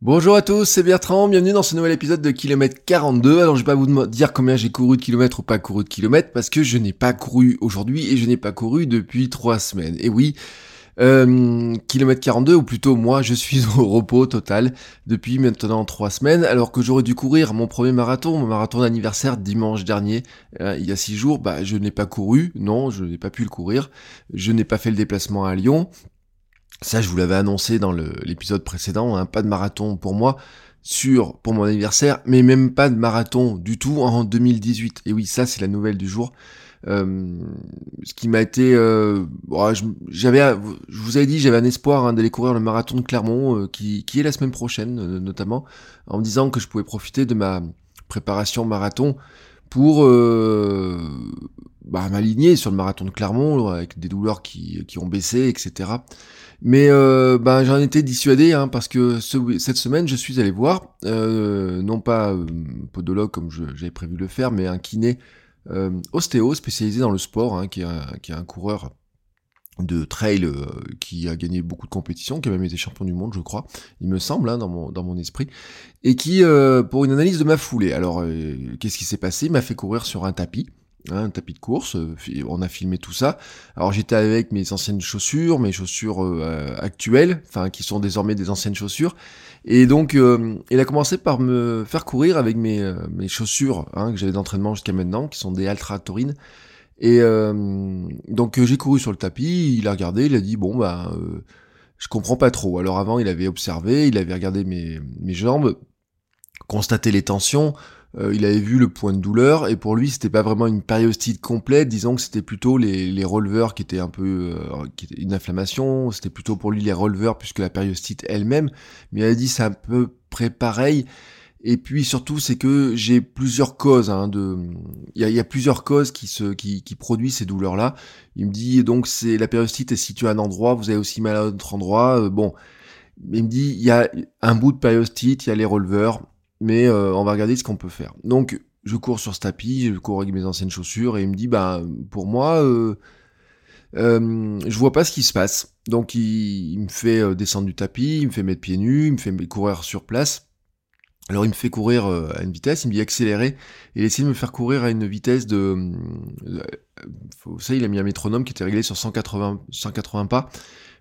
Bonjour à tous, c'est Bertrand, bienvenue dans ce nouvel épisode de Kilomètre 42. Alors je vais pas vous dire combien j'ai couru de kilomètres ou pas couru de kilomètres parce que je n'ai pas couru aujourd'hui et je n'ai pas couru depuis trois semaines. Et oui, euh, kilomètre 42, ou plutôt moi, je suis au repos total depuis maintenant trois semaines, alors que j'aurais dû courir mon premier marathon, mon marathon d'anniversaire dimanche dernier, euh, il y a six jours, bah je n'ai pas couru, non, je n'ai pas pu le courir, je n'ai pas fait le déplacement à Lyon, ça je vous l'avais annoncé dans l'épisode précédent, hein, pas de marathon pour moi, sur pour mon anniversaire, mais même pas de marathon du tout en 2018. Et oui, ça c'est la nouvelle du jour. Euh, ce qui m'a été, euh, j'avais, je vous avais dit, j'avais un espoir hein, d'aller courir le marathon de Clermont, euh, qui, qui est la semaine prochaine, notamment, en me disant que je pouvais profiter de ma préparation marathon pour bah, m'aligner sur le marathon de Clermont avec des douleurs qui, qui ont baissé, etc. Mais euh, bah, j'en étais dissuadé hein, parce que cette semaine je suis allé voir non pas un podologue comme j'avais prévu de le faire, mais un kiné euh, ostéo spécialisé dans le sport, hein, qui, est un, coureur de trail euh, qui a gagné beaucoup de compétitions, qui a même été champion du monde, je crois, il me semble, hein, dans, mon, dans mon esprit, et qui, euh, pour une analyse de ma foulée, alors qu'est-ce qui s'est passé? Il m'a fait courir sur un tapis, hein, un tapis de course, on a filmé tout ça. Alors j'étais avec mes anciennes chaussures, mes chaussures actuelles, enfin qui sont désormais des anciennes chaussures, et donc, euh, il a commencé par me faire courir avec mes, euh, mes chaussures hein, que j'avais d'entraînement jusqu'à maintenant, qui sont des Altra Taurine. Et euh, donc, j'ai couru sur le tapis, il a regardé, il a dit, bon, bah, je comprends pas trop. Alors avant, il avait observé, il avait regardé mes, mes jambes, constaté les tensions, euh, il avait vu le point de douleur et pour lui c'était pas vraiment une périostite complète, disons que c'était plutôt les, les releveurs qui étaient un peu euh, qui étaient une inflammation, c'était plutôt pour lui les releveurs puisque la périostite elle-même, mais il a dit c'est un peu près pareil. Et puis surtout c'est que j'ai plusieurs causes hein, de il y a, y a, plusieurs causes qui se qui, qui produisent ces douleurs là. Il me dit donc c'est la périostite est située à un endroit, vous avez aussi mal à un autre endroit, euh, bon. Il me dit il y a un bout de périostite, il y a les releveurs mais euh, on va regarder ce qu'on peut faire. Donc je cours sur ce tapis, je cours avec mes anciennes chaussures et il me dit bah pour moi euh, euh, je vois pas ce qui se passe. Donc il, me fait descendre du tapis, il me fait mettre pieds nus, il me fait courir sur place. Alors il me fait courir à une vitesse, il me dit accélérer et il essaie de me faire courir à une vitesse de... Vous savez, il a mis un métronome qui était réglé sur 180, 180 pas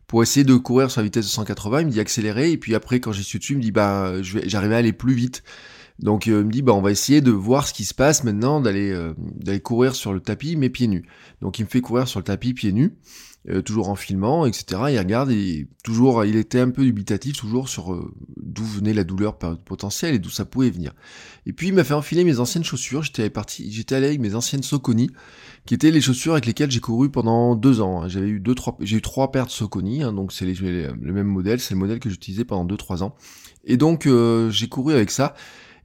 pour essayer de courir sur la vitesse de 180, il me dit accélérer, et puis après quand j'y suis dessus, il me dit bah j'arrivais à aller plus vite. Donc euh, il me dit bah on va essayer de voir ce qui se passe maintenant, d'aller euh, d'aller courir sur le tapis mais pieds nus. Donc il me fait courir sur le tapis pieds nus, euh, toujours en filmant, etc. Il regarde et toujours il était un peu dubitatif toujours sur d'où venait la douleur potentielle et d'où ça pouvait venir. Et puis il m'a fait enfiler mes anciennes chaussures. J'étais parti, j'étais allé avec mes anciennes Soconi qui étaient les chaussures avec lesquelles j'ai couru pendant deux ans. Hein. J'avais eu deux, trois, j'ai eu trois paires de Soconi, hein, donc c'est le même modèle, c'est le modèle que j'utilisais pendant deux, trois ans. Et donc euh, j'ai couru avec ça.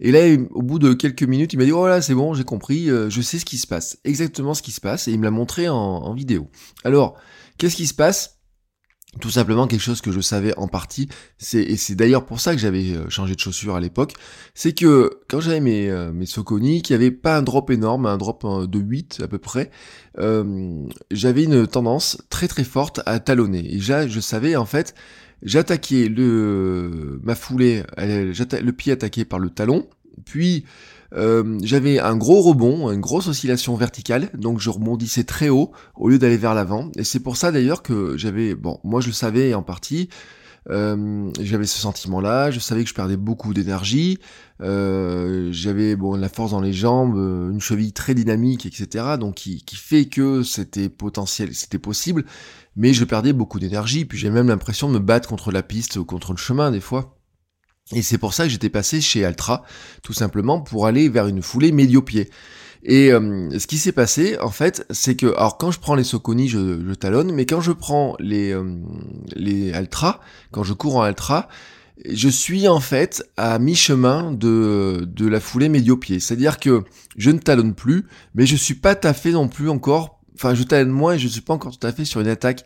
Et là, au bout de quelques minutes, il m'a dit, oh là, c'est bon, j'ai compris, euh, je sais ce qui se passe, exactement ce qui se passe, et il me l'a montré en, en vidéo. Alors, qu'est-ce qui se passe? Tout simplement quelque chose que je savais en partie, c'est et c'est d'ailleurs pour ça que j'avais euh, changé de chaussures à l'époque, c'est que quand j'avais mes euh, mes qui avait pas un drop énorme, un drop euh, de 8 à peu près, j'avais une tendance très très forte à talonner. Et déjà je savais en fait, j'attaquais le ma foulée, le pied attaqué par le talon, puis euh, j'avais un gros rebond, une grosse oscillation verticale, donc je rebondissais très haut au lieu d'aller vers l'avant. Et c'est pour ça d'ailleurs que j'avais, bon, moi je le savais en partie, euh, j'avais ce sentiment-là, je savais que je perdais beaucoup d'énergie, euh, j'avais bon la force dans les jambes, une cheville très dynamique, etc. Donc qui, qui fait que c'était potentiel, c'était possible, mais je perdais beaucoup d'énergie, puis j'ai même l'impression de me battre contre la piste ou contre le chemin des fois. Et c'est pour ça que j'étais passé chez Altra, tout simplement pour aller vers une foulée médio-pied. Et ce qui s'est passé, en fait, c'est que, alors quand je prends les Soconi, je, talonne, mais quand je prends les, les Altra, quand je cours en Altra, je suis en fait à mi-chemin de, de la foulée médio-pied. C'est-à-dire que je ne talonne plus, mais je suis pas fait non plus encore, enfin je talonne moins et je suis pas encore tout à fait sur une attaque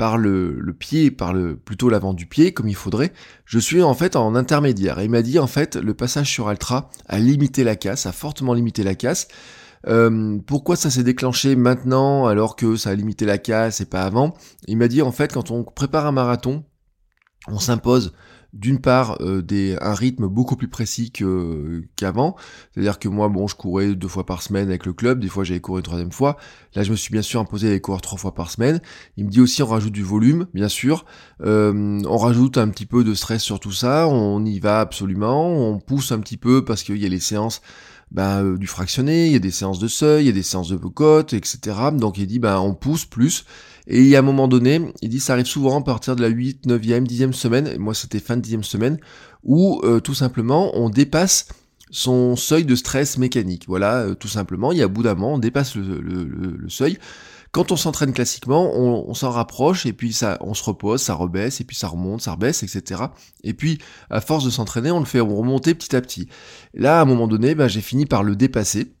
par le, pied, par plutôt l'avant du pied, comme il faudrait. Je suis en fait en intermédiaire. Et il m'a dit en fait le passage sur Altra a limité la casse, a fortement limité la casse. Euh, pourquoi ça s'est déclenché maintenant alors que ça a limité la casse et pas avant? Il m'a dit en fait quand on prépare un marathon, on s'impose d'une part euh, des, un rythme beaucoup plus précis qu'avant. C'est-à-dire que moi, bon, je courais deux fois par semaine avec le club, des fois j'allais courir une troisième fois. Là, je me suis bien sûr imposé d'aller courir trois fois par semaine. Il me dit aussi on rajoute du volume, bien sûr. Euh, on rajoute un petit peu de stress sur tout ça. On y va absolument. On pousse un petit peu parce qu'il y a les séances bah, euh, du fractionné, il y a des séances de seuil, il y a des séances de cocotte, etc. Donc il dit bah on pousse plus. Et il y a un moment donné, il dit ça arrive souvent à partir de la 8, 9e, 10e semaine, et moi c'était fin de 10e semaine, où euh, tout simplement on dépasse son seuil de stress mécanique. Voilà, euh, tout simplement, il y a bout d'un on dépasse le, seuil. Quand on s'entraîne classiquement, on, s'en rapproche et puis ça, on se repose, ça rebaisse et puis ça remonte, ça rebaisse, etc. Et puis, à force de s'entraîner, on le fait remonter petit à petit. Là, à un moment donné, ben, j'ai fini par le dépasser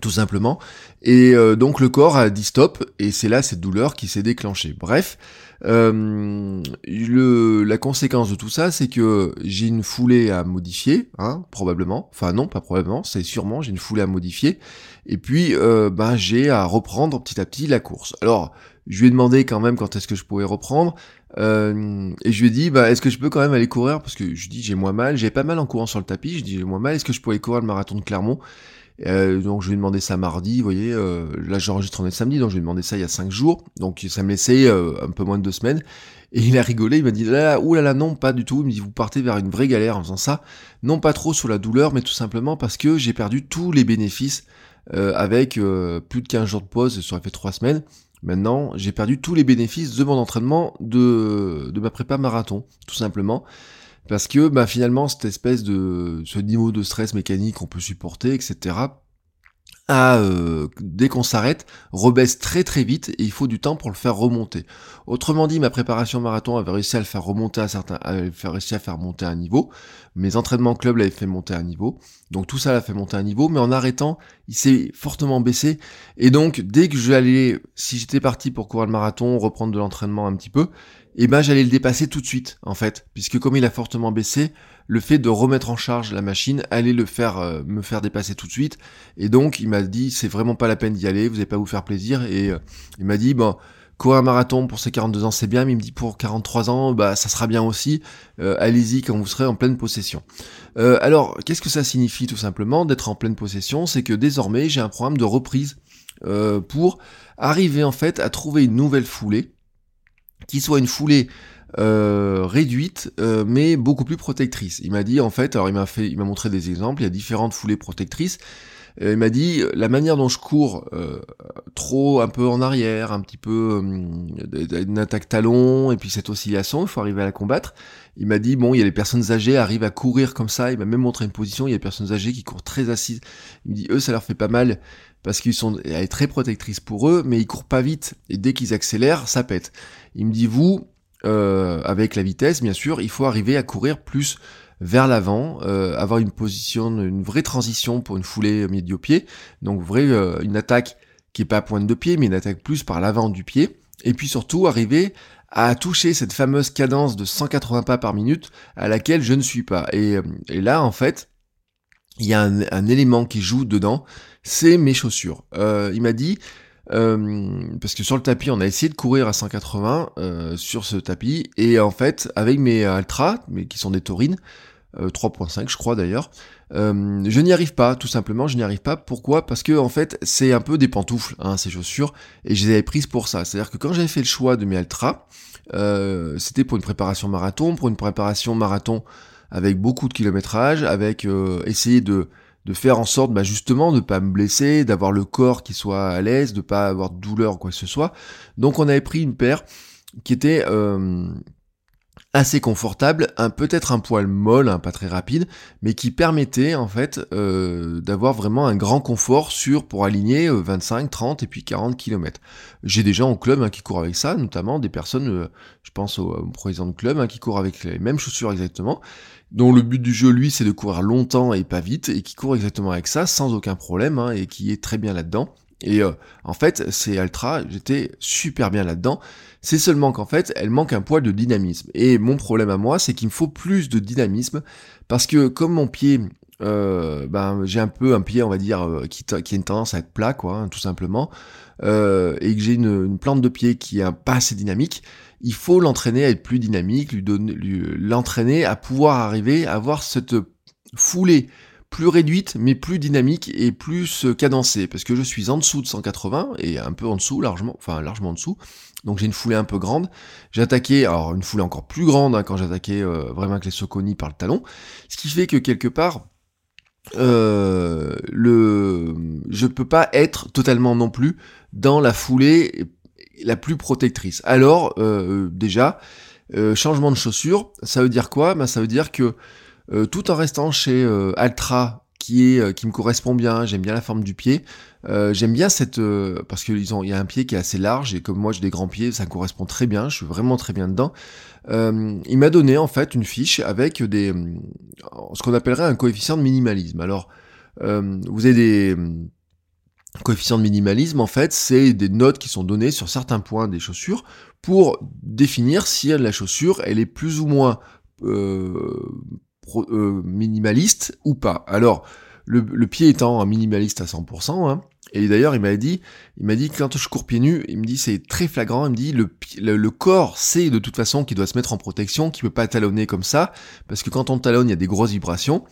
tout simplement. Et euh, donc le corps a dit stop, et c'est là cette douleur qui s'est déclenchée. Bref, euh, le, la conséquence de tout ça, c'est que j'ai une foulée à modifier, hein, probablement. Enfin non, pas probablement, c'est sûrement, j'ai une foulée à modifier. Et puis, euh, ben, j'ai à reprendre petit à petit la course. Alors, je lui ai demandé quand même quand est-ce que je pouvais reprendre. Euh, et je lui ai dit, bah, est-ce que je peux quand même aller courir? Parce que je dis, j'ai moins mal, j'ai pas mal en courant sur le tapis, je dis, j'ai moins mal, est-ce que je pourrais courir le marathon de Clermont? Euh, donc je lui ai demandé ça mardi, vous voyez, euh, là j'enregistre en samedi, donc je lui ai demandé ça il y a 5 jours, donc ça me laissait euh, un peu moins de deux semaines, et il a rigolé, il m'a dit là, là, là, non, pas du tout, il me dit vous partez vers une vraie galère en faisant ça, non pas trop sur la douleur, mais tout simplement parce que j'ai perdu tous les bénéfices avec plus de 15 jours de pause, ça aurait fait 3 semaines, Maintenant, j'ai perdu tous les bénéfices de mon entraînement de, de ma prépa marathon, tout simplement parce que bah, finalement cette espèce de ce niveau de stress mécanique qu'on peut supporter, etc. Euh, dès qu'on s'arrête, rebaisse très très vite et il faut du temps pour le faire remonter. Autrement dit, ma préparation marathon avait réussi à le faire remonter à certains, avait réussi à faire monter un niveau. Mes entraînements club l'avaient fait monter un niveau. Donc tout ça l'a fait monter un niveau, mais en arrêtant, il s'est fortement baissé. Et donc dès que j'allais, si j'étais parti pour courir le marathon, reprendre de l'entraînement un petit peu, et eh ben j'allais le dépasser tout de suite en fait, puisque comme il a fortement baissé, le fait de remettre en charge la machine allait le faire euh, me faire dépasser tout de suite. Et donc il m'a dit c'est vraiment pas la peine d'y aller, vous n'allez pas vous faire plaisir. Et euh, il m'a dit bon courir un marathon pour ses 42 ans c'est bien, mais il me dit pour 43 ans bah ça sera bien aussi. Euh, allez-y quand vous serez en pleine possession. alors qu'est-ce que ça signifie tout simplement d'être en pleine possession? C'est que désormais j'ai un programme de reprise pour arriver en fait à trouver une nouvelle foulée qui soit une foulée euh, réduite euh, mais beaucoup plus protectrice. Il m'a dit en fait, alors il m'a fait, il m'a montré des exemples, il y a différentes foulées protectrices. Euh, il m'a dit la manière dont je cours trop un peu en arrière, un petit peu une attaque talon et puis cette oscillation, il faut arriver à la combattre. Il m'a dit bon, il y a les personnes âgées arrivent à courir comme ça. Il m'a même montré une position. Il y a des personnes âgées qui courent très assises. Il me dit eux ça leur fait pas mal parce qu'ils sont elle est très protectrice pour eux, mais ils courent pas vite et dès qu'ils accélèrent, ça pète. Il me dit vous, euh, avec la vitesse, bien sûr, il faut arriver à courir plus vers l'avant, euh, avoir une position, une vraie transition pour une foulée médio-pied, donc vrai, euh, une attaque qui est pas à pointe de pied, mais une attaque plus par l'avant du pied, et puis surtout arriver à toucher cette fameuse cadence de 180 pas par minute à laquelle je ne suis pas. Et, là, en fait, il y a un, élément qui joue dedans, c'est mes chaussures. il m'a dit, euh, parce que sur le tapis, on a essayé de courir à 180 euh, sur ce tapis, et en fait, avec mes Altra, mais qui sont des taurines, 3.5 euh, je crois d'ailleurs, je n'y arrive pas, tout simplement, je n'y arrive pas. Pourquoi? Parce que en fait, c'est un peu des pantoufles, hein, ces chaussures, et je les avais prises pour ça. C'est-à-dire que quand j'avais fait le choix de mes Altra, c'était pour une préparation marathon, pour une préparation marathon avec beaucoup de kilométrage, avec essayer de de faire en sorte bah, justement de pas me blesser, d'avoir le corps qui soit à l'aise, de pas avoir de douleur ou quoi que ce soit. Donc on avait pris une paire qui était assez confortable, peut-être un poil molle, hein, pas très rapide, mais qui permettait en fait euh, d'avoir vraiment un grand confort sur pour aligner 25, euh, 30 et puis 40 km. J'ai des gens au club hein, qui courent avec ça, notamment des personnes, euh, je pense au, au, président de club, hein, qui courent avec les mêmes chaussures exactement, dont le but du jeu lui c'est de courir longtemps et pas vite, et qui court exactement avec ça sans aucun problème, hein, et qui est très bien là-dedans. Et en fait, ces Altra, j'étais super bien là-dedans. C'est seulement qu'en fait, elle manque un poil de dynamisme. Et mon problème à moi, c'est qu'il me faut plus de dynamisme, parce que comme mon pied, euh, ben, j'ai un peu un pied, on va dire, euh, qui, qui a une tendance à être plat, quoi, hein, tout simplement, euh, et que j'ai une, plante de pied qui est pas assez dynamique, il faut l'entraîner à être plus dynamique, lui donner, l'entraîner à pouvoir arriver à avoir cette foulée plus réduite, mais plus dynamique et plus cadencée, parce que je suis en dessous de 180 et un peu en dessous, largement, enfin largement en dessous. Donc j'ai une foulée un peu grande. J'ai attaqué, alors une foulée encore plus grande hein, quand j'attaquais euh, vraiment avec les Soconi par le talon, ce qui fait que quelque part, euh, le, je peux pas être totalement non plus dans la foulée la plus protectrice. Alors euh, déjà, euh, changement de chaussure, ça veut dire quoi? Ben, ça veut dire que euh, tout en restant chez Altra, qui est qui me correspond bien, j'aime bien la forme du pied, j'aime bien cette parce qu'ils ont il y a un pied qui est assez large et comme moi j'ai des grands pieds, ça correspond très bien, je suis vraiment très bien dedans. il m'a donné en fait une fiche avec des ce qu'on appellerait un coefficient de minimalisme. Alors vous avez des coefficients de minimalisme, en fait, c'est des notes qui sont données sur certains points des chaussures pour définir si la chaussure, elle est plus ou moins euh, euh, minimaliste ou pas. Alors, le, pied étant un minimaliste à 100%, hein, et d'ailleurs il m'a dit, il m'a dit quand je cours pieds nus, il me dit c'est très flagrant, il me dit le, le, corps sait de toute façon qu'il doit se mettre en protection, qu'il peut pas talonner comme ça, parce que quand on talonne il y a des grosses vibrations.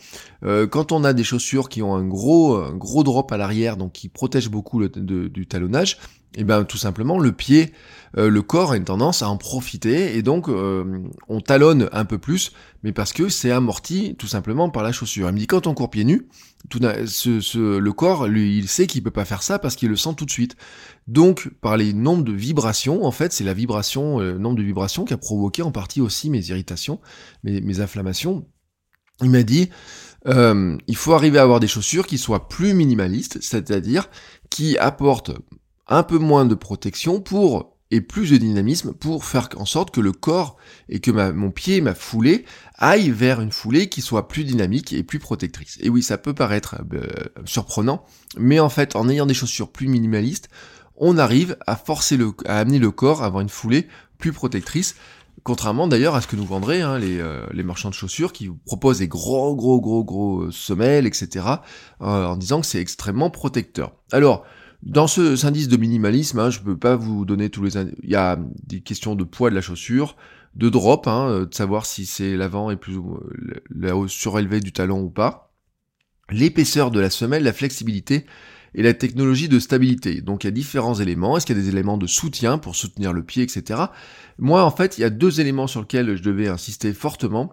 Euh, quand on a des chaussures qui ont un gros, gros drop à l'arrière, donc qui protègent beaucoup le, du talonnage, eh ben tout simplement le pied, euh, le corps a une tendance à en profiter et donc euh, on talonne un peu plus, mais parce que c'est amorti tout simplement par la chaussure. Il me dit quand on court pieds nus, tout ce, le corps lui il sait qu'il peut pas faire ça parce qu'il le sent tout de suite. Donc par les nombres de vibrations, en fait c'est la vibration, euh, le nombre de vibrations qui a provoqué en partie aussi mes irritations, mes, mes inflammations. Il m'a dit il faut arriver à avoir des chaussures qui soient plus minimalistes, c'est-à-dire qui apportent un peu moins de protection pour et plus de dynamisme pour faire en sorte que le corps et que mon pied, ma foulée, aille vers une foulée qui soit plus dynamique et plus protectrice. Et oui, ça peut paraître euh, surprenant, mais en fait, en ayant des chaussures plus minimalistes, on arrive à forcer le, à amener le corps à avoir une foulée plus protectrice. Contrairement d'ailleurs à ce que nous vendraient hein, les, euh, les, marchands de chaussures qui vous proposent des gros gros gros gros semelles, etc. en disant que c'est extrêmement protecteur. Alors, dans ce indice de minimalisme, hein, je ne peux pas vous donner tous les... Il y a des questions de poids de la chaussure, de drop, hein, euh, de savoir si c'est l'avant est plus la hausse surélevée du talon ou pas, l'épaisseur de la semelle, la flexibilité et la technologie de stabilité. Donc il y a différents éléments. Est-ce qu'il y a des éléments de soutien pour soutenir le pied, etc. Moi, en fait, il y a deux éléments sur lesquels je devais insister fortement.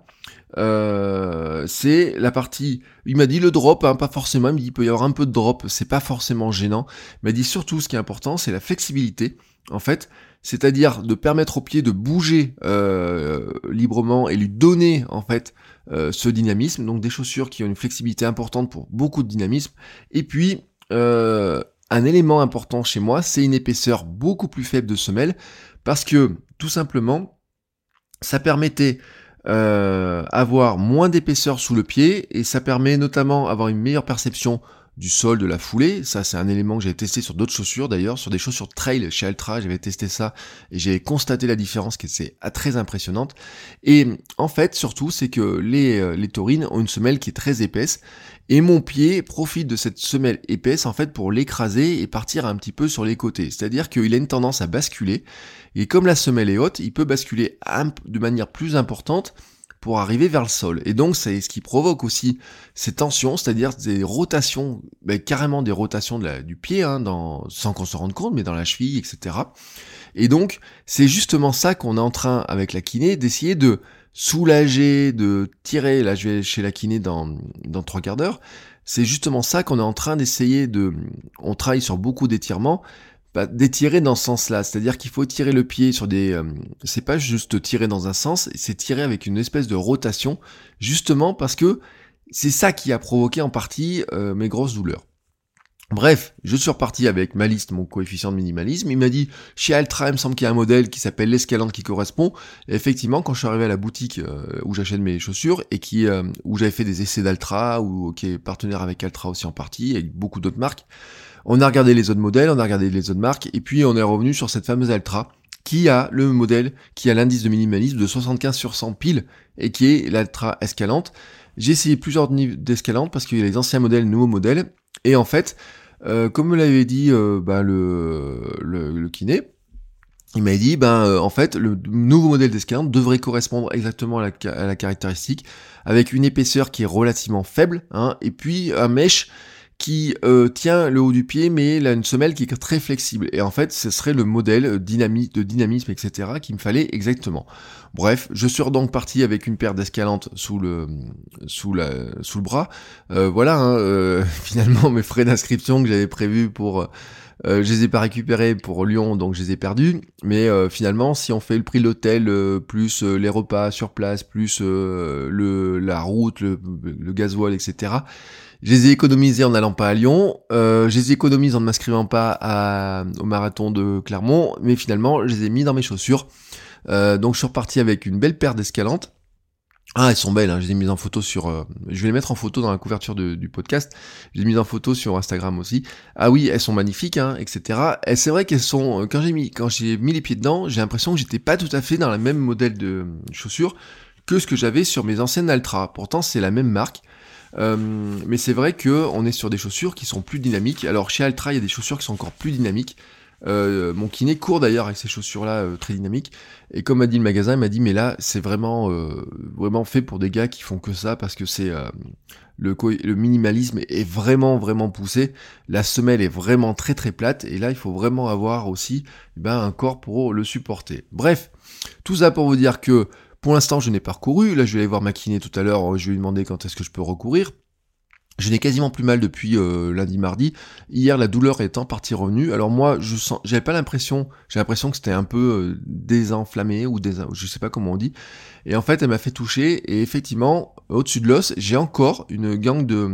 Euh, c'est la partie. Il m'a dit le drop, hein, pas forcément. Il me dit il peut y avoir un peu de drop, c'est pas forcément gênant. Il m'a dit surtout ce qui est important, c'est la flexibilité. En fait, c'est-à-dire de permettre au pied de bouger euh, librement et lui donner en fait euh, ce dynamisme. Donc des chaussures qui ont une flexibilité importante pour beaucoup de dynamisme. Et puis euh, un élément important chez moi, c'est une épaisseur beaucoup plus faible de semelle parce que tout simplement, ça permettait euh, avoir moins d'épaisseur sous le pied et ça permet notamment avoir une meilleure perception du sol, de la foulée. Ça, c'est un élément que j'ai testé sur d'autres chaussures d'ailleurs, sur des chaussures trail chez Altra, j'avais testé ça et j'ai constaté la différence qui est très impressionnante. Et en fait, surtout, c'est que les, euh, les taurines ont une semelle qui est très épaisse et mon pied profite de cette semelle épaisse en fait pour l'écraser et partir un petit peu sur les côtés. C'est-à-dire qu'il a une tendance à basculer et comme la semelle est haute, il peut basculer de manière plus importante pour arriver vers le sol. Et donc c'est ce qui provoque aussi ces tensions, c'est-à-dire des rotations, ben, carrément des rotations du pied, hein, sans qu'on se rende compte, mais dans la cheville, etc. Et donc c'est justement ça qu'on est en train avec la kiné d'essayer de soulager, de tirer. Là je vais chez la kiné dans, dans trois quarts d'heure. C'est justement ça qu'on est en train d'essayer de... On travaille sur beaucoup d'étirements bah, d'étirer dans ce sens-là. C'est-à-dire qu'il faut tirer le pied sur des... Euh, c'est pas juste tirer dans un sens, c'est tirer avec une espèce de rotation, justement parce que c'est ça qui a provoqué en partie euh, mes grosses douleurs. Bref, je suis reparti avec ma liste, mon coefficient de minimalisme. Il m'a dit, chez Altra, il me semble qu'il y a un modèle qui s'appelle l'escalante qui correspond. Et effectivement, quand je suis arrivé à la boutique euh, où j'achète mes chaussures et qui, euh, où j'avais fait des essais d'Altra, ou qui est partenaire avec Altra aussi en partie, et beaucoup d'autres marques, on a regardé les autres modèles, on a regardé les autres marques, et puis on est revenu sur cette fameuse Altra, qui a le modèle, qui a l'indice de minimalisme de 75 sur 100 piles, et qui est l'Altra Escalante. J'ai essayé plusieurs niveaux d'escalante parce qu'il y a les anciens modèles, nouveaux modèles, et en fait, euh, comme me l'avait dit euh, bah, le, le, kiné, il m'a dit, ben euh, en fait, le nouveau modèle d'escalante devrait correspondre exactement à la, à la, caractéristique, avec une épaisseur qui est relativement faible, hein, et puis un mèche qui euh, tient le haut du pied, mais il a une semelle qui est très flexible. Et en fait, ce serait le modèle dynami de dynamisme, etc., qu'il me fallait exactement. Bref, je suis donc parti avec une paire d'escalantes sous le sous la sous le bras. Euh, voilà, hein, euh, finalement mes frais d'inscription que j'avais prévus pour euh, je les ai pas récupérés pour Lyon, donc je les ai perdus. Mais finalement, si on fait le prix de l'hôtel, plus les repas sur place, plus le, la route, le, le gasoil, etc., je les ai économisés en n'allant pas à Lyon. Euh, je les ai économisés en ne m'inscrivant pas à, au marathon de Clermont. Mais finalement, je les ai mis dans mes chaussures. Euh, donc je suis reparti avec une belle paire d'escalantes. Ah, elles sont belles, hein. je les ai mises en photo sur... Euh, je vais les mettre en photo dans la couverture du podcast. Je les ai mises en photo sur Instagram aussi. Ah oui, elles sont magnifiques, hein, etc. Et c'est vrai qu'elles sont... Quand j'ai mis, quand j'ai mis les pieds dedans, j'ai l'impression que j'étais pas tout à fait dans le même modèle de chaussures que ce que j'avais sur mes anciennes Altra. Pourtant, c'est la même marque. Euh, mais c'est vrai que on est sur des chaussures qui sont plus dynamiques. Alors chez Altra, il y a des chaussures qui sont encore plus dynamiques. Euh, mon kiné court d'ailleurs avec ces chaussures-là euh, très dynamiques. Et comme m'a dit le magasin, il m'a dit mais là c'est vraiment vraiment fait pour des gars qui font que ça parce que c'est le, le minimalisme est vraiment vraiment poussé. La semelle est vraiment très très plate et là il faut vraiment avoir aussi ben, un corps pour le supporter. Bref, tout ça pour vous dire que pour l'instant, je n'ai pas recouru. Là, je vais aller voir ma kiné tout à l'heure. Je vais lui demander quand est-ce que je peux recourir. Je n'ai quasiment plus mal depuis euh, lundi, mardi. Hier, la douleur est en partie revenue. Alors moi, je sens, j'avais pas l'impression, j'ai l'impression que c'était un peu euh, désenflammé ou dés, je sais pas comment on dit. Et en fait, elle m'a fait toucher et effectivement, au-dessus de l'os, j'ai encore une gang de,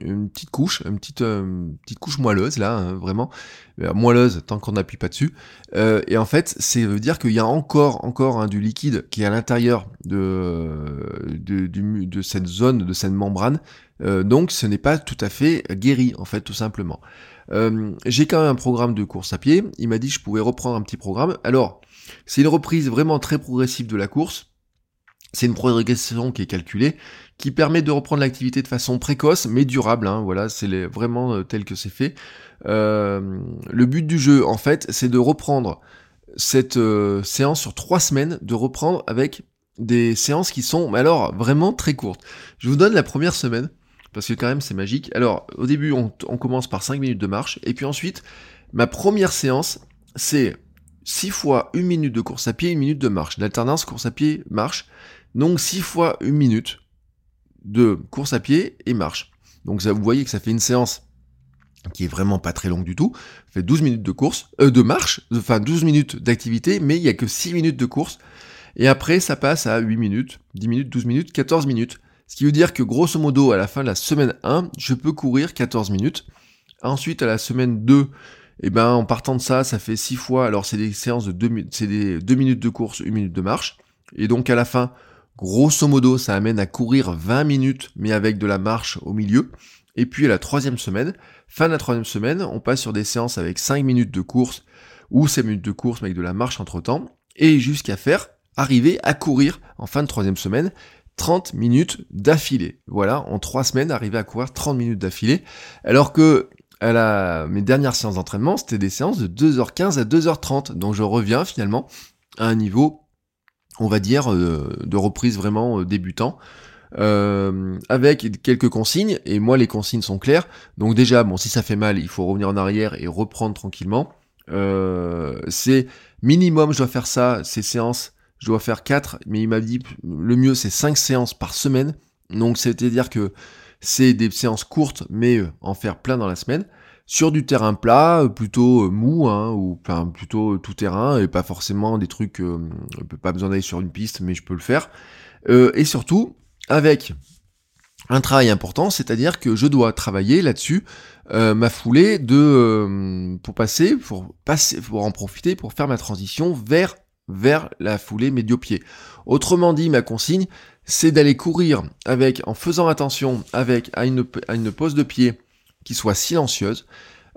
une petite couche, une petite, euh, petite couche moelleuse là, hein, vraiment moelleuse tant qu'on n'appuie pas dessus. et en fait, c'est veut dire qu'il y a encore, encore hein, du liquide qui est à l'intérieur de, de, de cette zone, de cette membrane euh, donc ce n'est pas tout à fait guéri, en fait, tout simplement. Euh, j'ai quand même un programme de course à pied. Il m'a dit que je pouvais reprendre un petit programme. Alors, c'est une reprise vraiment très progressive de la course. C'est une progression qui est calculée, qui permet de reprendre l'activité de façon précoce mais durable. Hein, voilà, c'est vraiment euh, tel que c'est fait. le but du jeu, en fait, c'est de reprendre cette séance sur trois semaines, de reprendre avec des séances qui sont, alors, vraiment très courtes. Je vous donne la première semaine parce que quand même c'est magique. Alors au début on, commence par 5 minutes de marche, et puis ensuite ma première séance c'est 6 fois 1 minute de course à pied, 1 minute de marche, l'alternance course à pied, marche, donc 6 fois 1 minute de course à pied et marche. Donc vous voyez que ça fait une séance qui est vraiment pas très longue du tout, ça fait 12 minutes de course, euh, de marche, enfin 12 minutes d'activité, mais il y a que 6 minutes de course, et après ça passe à 8 minutes, 10 minutes, 12 minutes, 14 minutes. Ce qui veut dire que grosso modo, à la fin de la semaine 1, je peux courir 14 minutes. Ensuite, à la semaine 2, eh ben, en partant de ça, ça fait 6 fois. Alors, c'est des séances de 2, c'est des 2 minutes de course, 1 minute de marche. Et donc, à la fin, grosso modo, ça amène à courir 20 minutes, mais avec de la marche au milieu. Et puis, à la troisième semaine, fin de la troisième semaine, on passe sur des séances avec 5 minutes de course ou 7 minutes de course, mais avec de la marche entre temps. Et jusqu'à faire arriver à courir en fin de troisième semaine 30 minutes d'affilée. Voilà, en 3 semaines, arriver à courir 30 minutes d'affilée. Alors que à la, mes dernières séances d'entraînement, c'était des séances de 2h15 à 2h30. Donc je reviens finalement à un niveau, on va dire, euh, de reprise vraiment euh, débutant. Euh, avec quelques consignes, et moi les consignes sont claires. Donc déjà, bon, si ça fait mal, il faut revenir en arrière et reprendre tranquillement. c'est minimum, je dois faire ça, ces séances je dois faire 4, mais il m'a dit le mieux c'est 5 séances par semaine. Donc c'est-à-dire que c'est des séances courtes, mais euh, en faire plein dans la semaine. sur du terrain plat, euh, plutôt euh, mou, hein, ou enfin, plutôt tout terrain, et pas forcément des trucs, euh, pas besoin d'aller sur une piste, mais je peux le faire. et surtout, avec un travail important, c'est-à-dire que je dois travailler là-dessus ma foulée de pour passer, pour passer, pour en profiter, pour faire ma transition vers vers la foulée médio-pied. Autrement dit, ma consigne, c'est d'aller courir avec, en faisant attention avec à une, à une pose de pied qui soit silencieuse,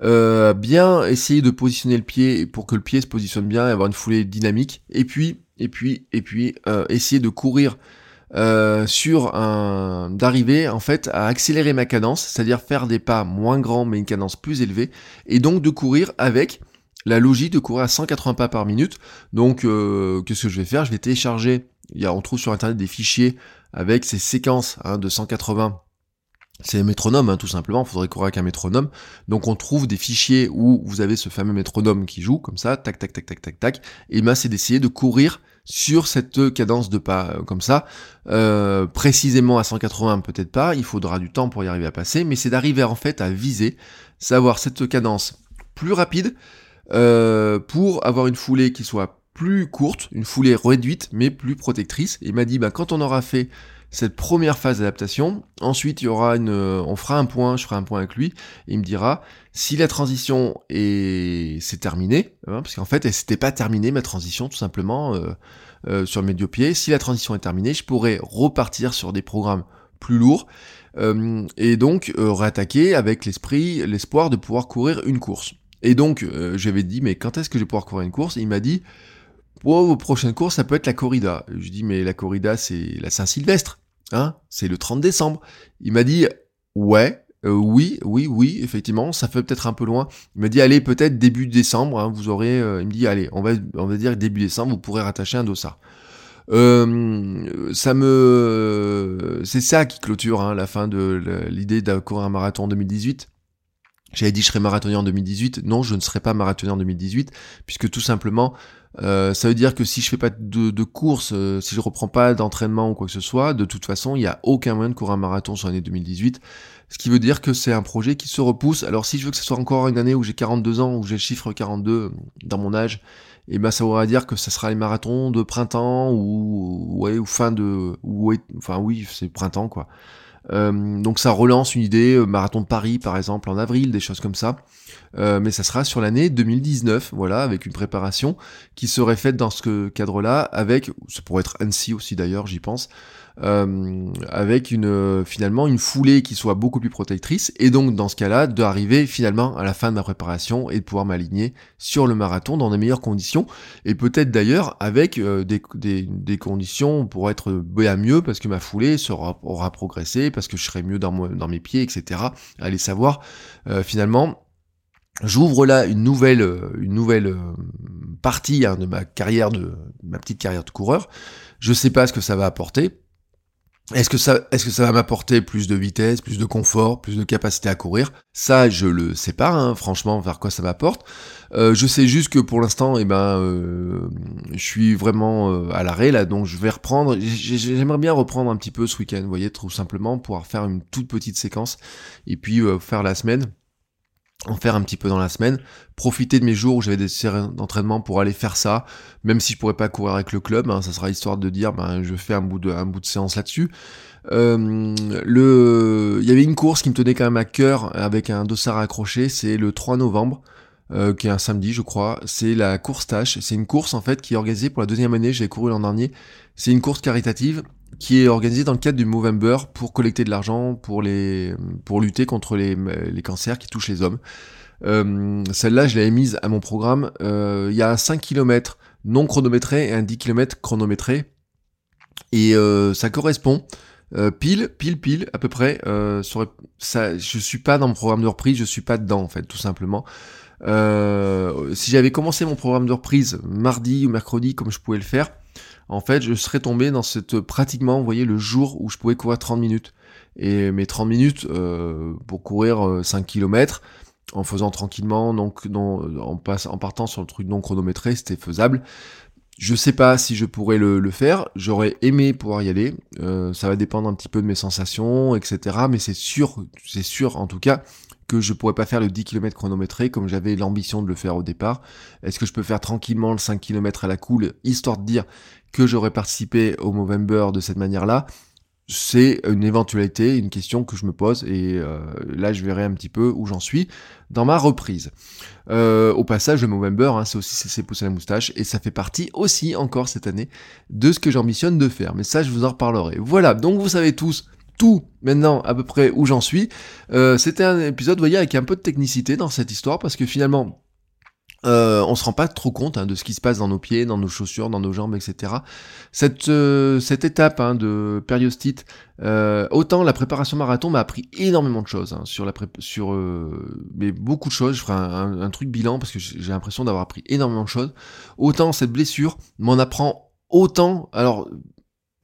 euh, bien essayer de positionner le pied pour que le pied se positionne bien et avoir une foulée dynamique, et puis, et puis, et puis, euh, essayer de courir euh, sur un, d'arriver en fait à accélérer ma cadence, c'est-à-dire faire des pas moins grands mais une cadence plus élevée, et donc de courir avec la logique de courir à 180 pas par minute. Donc, euh, qu'est-ce que je vais faire? Je vais télécharger. Il y a, on trouve sur internet des fichiers avec ces séquences hein, de 180 c'est un métronome, hein, tout simplement. Il faudrait courir avec un métronome. Donc, on trouve des fichiers où vous avez ce fameux métronome qui joue, comme ça, tac, tac, tac, tac, tac, tac. Et ben, c'est d'essayer de courir sur cette cadence de pas, euh, comme ça. Euh, précisément à 180, peut-être pas. Il faudra du temps pour y arriver à passer. Mais c'est d'arriver, en fait, à viser, savoir cette cadence plus rapide, euh, pour avoir une foulée qui soit plus courte, une foulée réduite, mais plus protectrice. Il m'a dit, bah, quand on aura fait cette première phase d'adaptation, ensuite il y aura une, on fera un point, je ferai un point avec lui, et il me dira si la transition est, c'est terminé, hein, parce qu'en fait elle s'était pas terminée ma transition tout simplement euh, euh, sur le pied. Si la transition est terminée, je pourrais repartir sur des programmes plus lourds euh, et donc réattaquer avec l'esprit, l'espoir de pouvoir courir une course. Et donc, euh, j'avais dit, mais quand est-ce que je vais pouvoir courir une course? Il m'a dit, oh, vos prochaines courses, ça peut être la corrida. Je dis, mais la corrida, c'est la Saint-Sylvestre, hein? C'est le 30 décembre. Il m'a dit, ouais, euh, oui, oui, oui, effectivement, ça fait peut-être un peu loin. Il m'a dit, allez, peut-être début décembre, hein, vous aurez... Euh, il me dit, allez, on va, on va dire début décembre, vous pourrez rattacher un dossard. Ça me, c'est ça qui clôture hein, la fin de l'idée de courir un marathon en 2018. J'avais dit je serais marathonien en 2018. Non, je ne serai pas marathonien en 2018, puisque tout simplement, euh, ça veut dire que si je fais pas de, de course, euh, si je reprends pas d'entraînement ou quoi que ce soit, de toute façon, il n'y a aucun moyen de courir un marathon sur l'année 2018. Ce qui veut dire que c'est un projet qui se repousse. Alors si je veux que ce soit encore une année où j'ai 42 ans, où j'ai le chiffre 42 euh, dans mon âge, et eh ben ça voudra dire que ça sera les marathons de printemps ou ouais ou fin de ou enfin oui c'est printemps quoi. Euh, donc ça relance une idée, euh, marathon de Paris par exemple en avril, des choses comme ça. Euh, mais ça sera sur l'année 2019, voilà, avec une préparation qui serait faite dans ce cadre-là, avec, ça pourrait être Annecy aussi d'ailleurs, j'y pense, euh, avec une euh, finalement une foulée qui soit beaucoup plus protectrice et donc dans ce cas-là d'arriver finalement à la fin de ma préparation et de pouvoir m'aligner sur le marathon dans les meilleures conditions et peut-être d'ailleurs avec euh, des, des, des, conditions pour être bien mieux parce que ma foulée sera, aura progressé parce que je serai mieux dans, dans mes pieds etc allez savoir finalement J'ouvre là une nouvelle, une nouvelle partie hein, de ma carrière, de ma petite carrière de coureur. Je sais pas ce que ça va apporter. Est-ce que ça, est-ce que ça va m'apporter plus de vitesse, plus de confort, plus de capacité à courir? Ça, je le sais pas, hein, franchement, vers quoi ça m'apporte. Euh, je sais juste que pour l'instant, eh ben, euh, je suis vraiment euh, à l'arrêt là, donc je vais reprendre. J'aimerais bien reprendre un petit peu ce week-end, vous voyez, tout simplement, pouvoir faire une toute petite séquence et puis faire la semaine en faire un petit peu dans la semaine, profiter de mes jours où j'avais des séries d'entraînement pour aller faire ça, même si je pourrais pas courir avec le club, hein, ça sera histoire de dire ben je fais un bout de séance là-dessus. Euh, il y avait une course qui me tenait quand même à cœur avec un dossard accroché, c'est le 3 novembre. Euh, qui est un samedi je crois, c'est la course tâche, c'est une course en fait qui est organisée pour la deuxième année, j'ai couru l'an dernier, c'est une course caritative qui est organisée dans le cadre du Movember pour collecter de l'argent pour les pour lutter contre les, les cancers qui touchent les hommes. Euh, Celle-là, je l'avais mise à mon programme. Euh, il y a un 5 km non chronométré et un 10 km chronométré. Et euh, ça correspond euh, pile, pile, pile, à peu près. Euh, sur, ça, je suis pas dans mon programme de reprise, je suis pas dedans en fait, tout simplement. Si j'avais commencé mon programme de reprise mardi ou mercredi comme je pouvais le faire, en fait, je serais tombé dans cette pratiquement, vous voyez, le jour où je pouvais courir 30 minutes. Et mes 30 minutes euh, pour courir 5 euh, km, en faisant tranquillement, donc en, en partant sur le truc non chronométré, c'était faisable. Je sais pas si je pourrais le, faire, j'aurais aimé pouvoir y aller, euh, ça va dépendre un petit peu de mes sensations, etc. Mais c'est sûr, c'est sûr en tout cas que je pourrais pas faire le 10 km chronométré comme j'avais l'ambition de le faire au départ Est-ce que je peux faire tranquillement le 5 km à la cool, histoire de dire que j'aurais participé au Movember de cette manière-là c'est une éventualité, une question que je me pose et euh, là je verrai un petit peu où j'en suis dans ma reprise. Euh, au passage, le Movember, hein, c'est aussi c'est pousser la moustache et ça fait partie aussi encore cette année de ce que j'ambitionne de faire. Mais ça, je vous en reparlerai. Voilà, donc vous savez tous tout maintenant à peu près où j'en suis. Euh, c'était un épisode, vous voyez, avec un peu de technicité dans cette histoire parce que finalement, euh, on se rend pas trop compte hein, de ce qui se passe dans nos pieds, dans nos chaussures, dans nos jambes, etc. Cette, euh, cette étape hein, de périostite, euh, autant la préparation marathon m'a appris énormément de choses hein, sur la sur mais beaucoup de choses. Je ferai un, truc bilan parce que j'ai l'impression d'avoir appris énormément de choses. Autant cette blessure m'en apprend autant, alors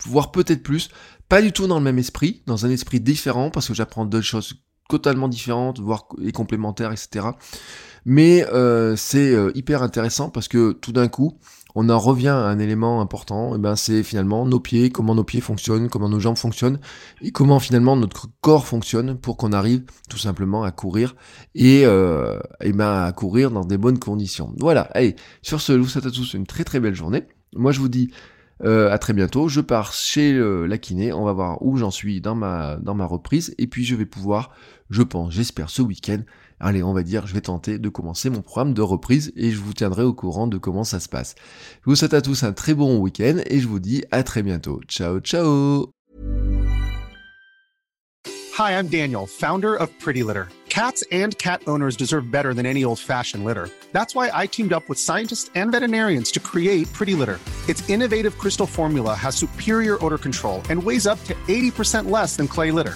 voire peut-être plus, pas du tout dans le même esprit, dans un esprit différent parce que j'apprends d'autres choses totalement différentes, voire et complémentaires, etc. Mais euh, c'est euh, hyper intéressant parce que tout d'un coup, on en revient à un élément important, et ben c'est finalement nos pieds, comment nos pieds fonctionnent, comment nos jambes fonctionnent, et comment finalement notre corps fonctionne pour qu'on arrive tout simplement à courir et, euh, et ben à courir dans des bonnes conditions. Voilà, allez, sur ce, je vous souhaite à tous une très très belle journée. Moi je vous dis à très bientôt. Je pars chez la kiné. On va voir où j'en suis dans ma, dans ma reprise. Et puis je vais pouvoir, je pense, j'espère ce week-end. Allez, on va dire, je vais tenter de commencer mon programme de reprise et je vous tiendrai au courant de comment ça se passe. Je vous souhaite à tous un très bon week-end et je vous dis à très bientôt. Ciao, ciao! Hi, I'm Daniel, founder of Pretty Litter. Cats and cat owners deserve better than any old-fashioned litter. That's why I teamed up with scientists and veterinarians to create Pretty Litter. Its innovative crystal formula has superior odor control and weighs up to 80% less than clay litter.